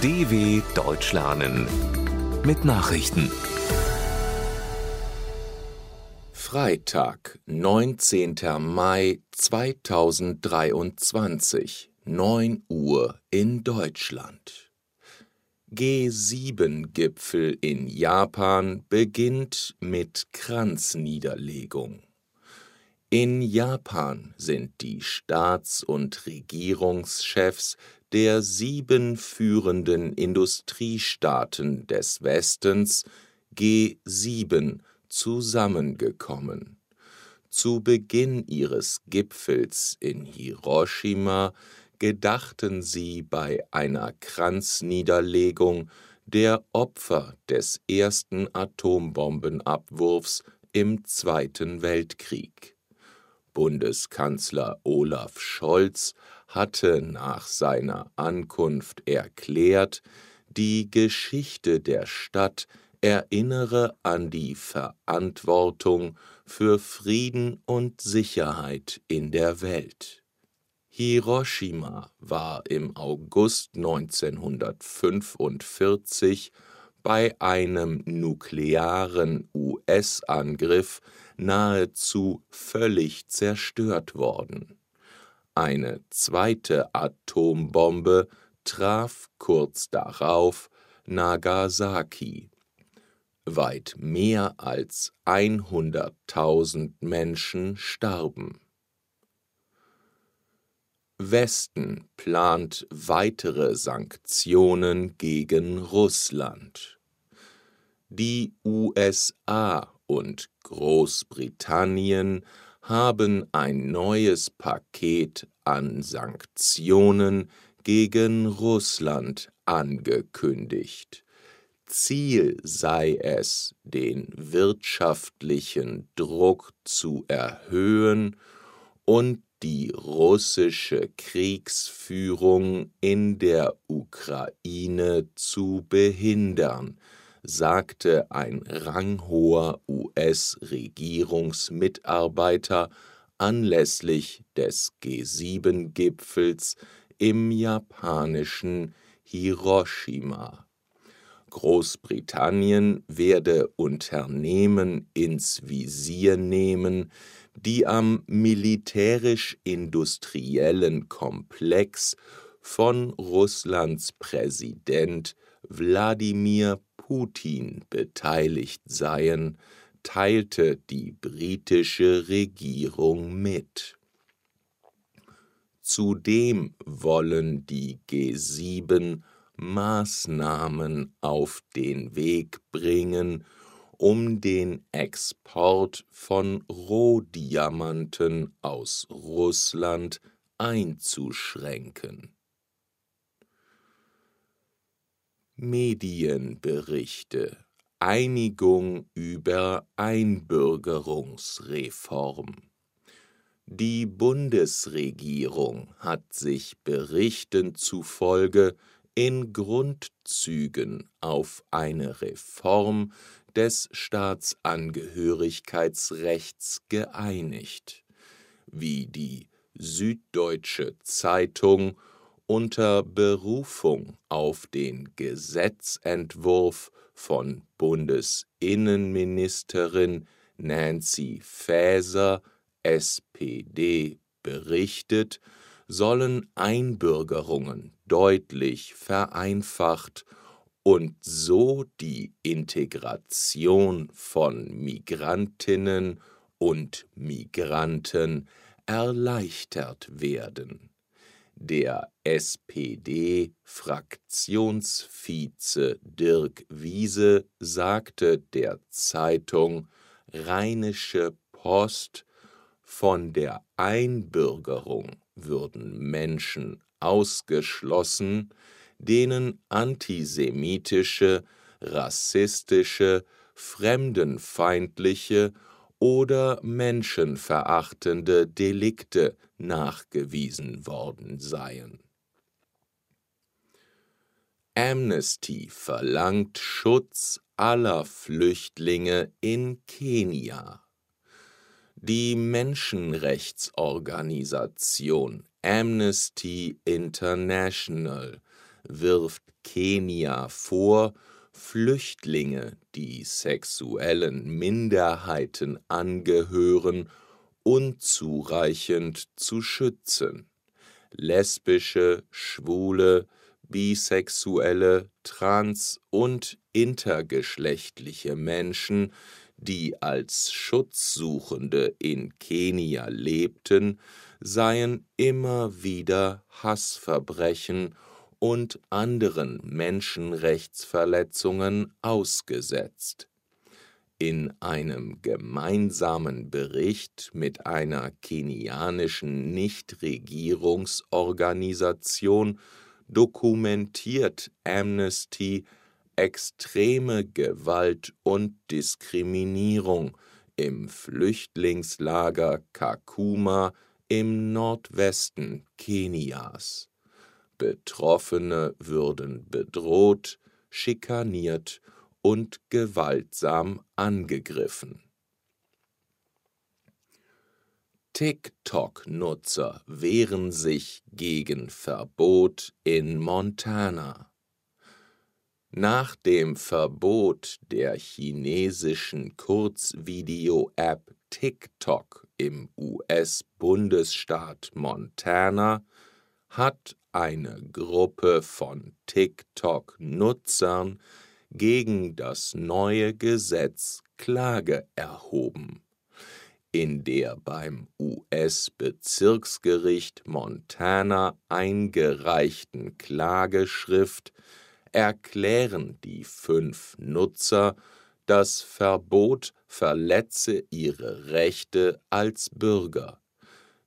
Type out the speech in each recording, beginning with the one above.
DW Deutsch lernen mit Nachrichten. Freitag, 19. Mai 2023, 9 Uhr in Deutschland. G7-Gipfel in Japan beginnt mit Kranzniederlegung. In Japan sind die Staats- und Regierungschefs der sieben führenden Industriestaaten des Westens G7 zusammengekommen. Zu Beginn ihres Gipfels in Hiroshima gedachten sie bei einer Kranzniederlegung der Opfer des ersten Atombombenabwurfs im Zweiten Weltkrieg. Bundeskanzler Olaf Scholz hatte nach seiner Ankunft erklärt, die Geschichte der Stadt erinnere an die Verantwortung für Frieden und Sicherheit in der Welt. Hiroshima war im August 1945 bei einem nuklearen US-Angriff nahezu völlig zerstört worden. Eine zweite Atombombe traf kurz darauf Nagasaki. Weit mehr als 100.000 Menschen starben. Westen plant weitere Sanktionen gegen Russland. Die USA und Großbritannien haben ein neues Paket an Sanktionen gegen Russland angekündigt. Ziel sei es, den wirtschaftlichen Druck zu erhöhen und die russische Kriegsführung in der Ukraine zu behindern, sagte ein ranghoher US-Regierungsmitarbeiter anlässlich des G7-Gipfels im japanischen Hiroshima. Großbritannien werde Unternehmen ins Visier nehmen, die am militärisch-industriellen Komplex von Russlands Präsident Wladimir Putin beteiligt seien, teilte die britische Regierung mit. Zudem wollen die G7 Maßnahmen auf den Weg bringen, um den Export von Rohdiamanten aus Russland einzuschränken. Medienberichte. Einigung über Einbürgerungsreform. Die Bundesregierung hat sich Berichten zufolge in Grundzügen auf eine Reform des Staatsangehörigkeitsrechts geeinigt, wie die Süddeutsche Zeitung unter Berufung auf den Gesetzentwurf von Bundesinnenministerin Nancy Faeser SPD berichtet, sollen Einbürgerungen deutlich vereinfacht und so die Integration von Migrantinnen und Migranten erleichtert werden. Der SPD-Fraktionsvize Dirk Wiese sagte der Zeitung Rheinische Post, von der Einbürgerung würden Menschen ausgeschlossen, denen antisemitische, rassistische, fremdenfeindliche oder menschenverachtende Delikte nachgewiesen worden seien. Amnesty verlangt Schutz aller Flüchtlinge in Kenia. Die Menschenrechtsorganisation Amnesty International wirft Kenia vor, Flüchtlinge, die sexuellen Minderheiten angehören, unzureichend zu schützen. Lesbische, schwule, bisexuelle, trans- und intergeschlechtliche Menschen, die als Schutzsuchende in Kenia lebten, seien immer wieder Hassverbrechen und anderen Menschenrechtsverletzungen ausgesetzt. In einem gemeinsamen Bericht mit einer kenianischen Nichtregierungsorganisation dokumentiert Amnesty extreme Gewalt und Diskriminierung im Flüchtlingslager Kakuma im Nordwesten Kenias. Betroffene würden bedroht, schikaniert und gewaltsam angegriffen. TikTok-Nutzer wehren sich gegen Verbot in Montana. Nach dem Verbot der chinesischen Kurzvideo-App TikTok im US-Bundesstaat Montana hat eine Gruppe von TikTok-Nutzern gegen das neue Gesetz Klage erhoben. In der beim US-Bezirksgericht Montana eingereichten Klageschrift erklären die fünf Nutzer, das Verbot verletze ihre Rechte als Bürger.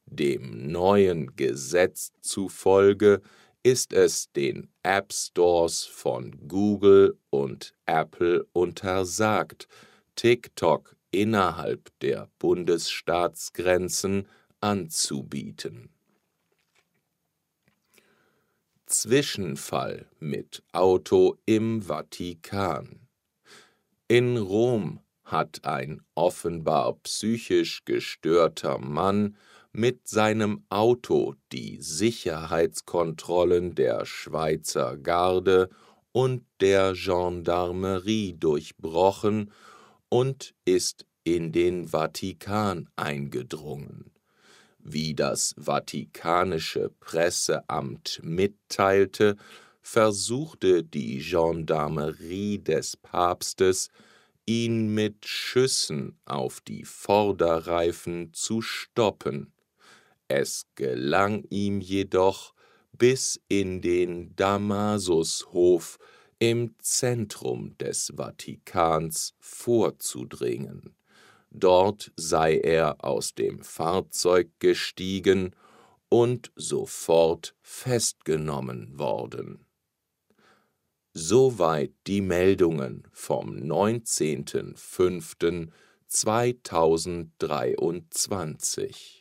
Dem neuen Gesetz zufolge ist es den App Stores von Google und Apple untersagt, TikTok innerhalb der Bundesstaatsgrenzen anzubieten. Zwischenfall mit Auto im Vatikan. In Rom hat ein offenbar psychisch gestörter Mann mit seinem Auto die Sicherheitskontrollen der Schweizer Garde und der Gendarmerie durchbrochen und ist in den Vatikan eingedrungen. Wie das Vatikanische Presseamt mitteilte, versuchte die Gendarmerie des Papstes, ihn mit Schüssen auf die Vorderreifen zu stoppen. Es gelang ihm jedoch, bis in den Damasushof im Zentrum des Vatikans vorzudringen. Dort sei er aus dem Fahrzeug gestiegen und sofort festgenommen worden. Soweit die Meldungen vom 19.05.2023.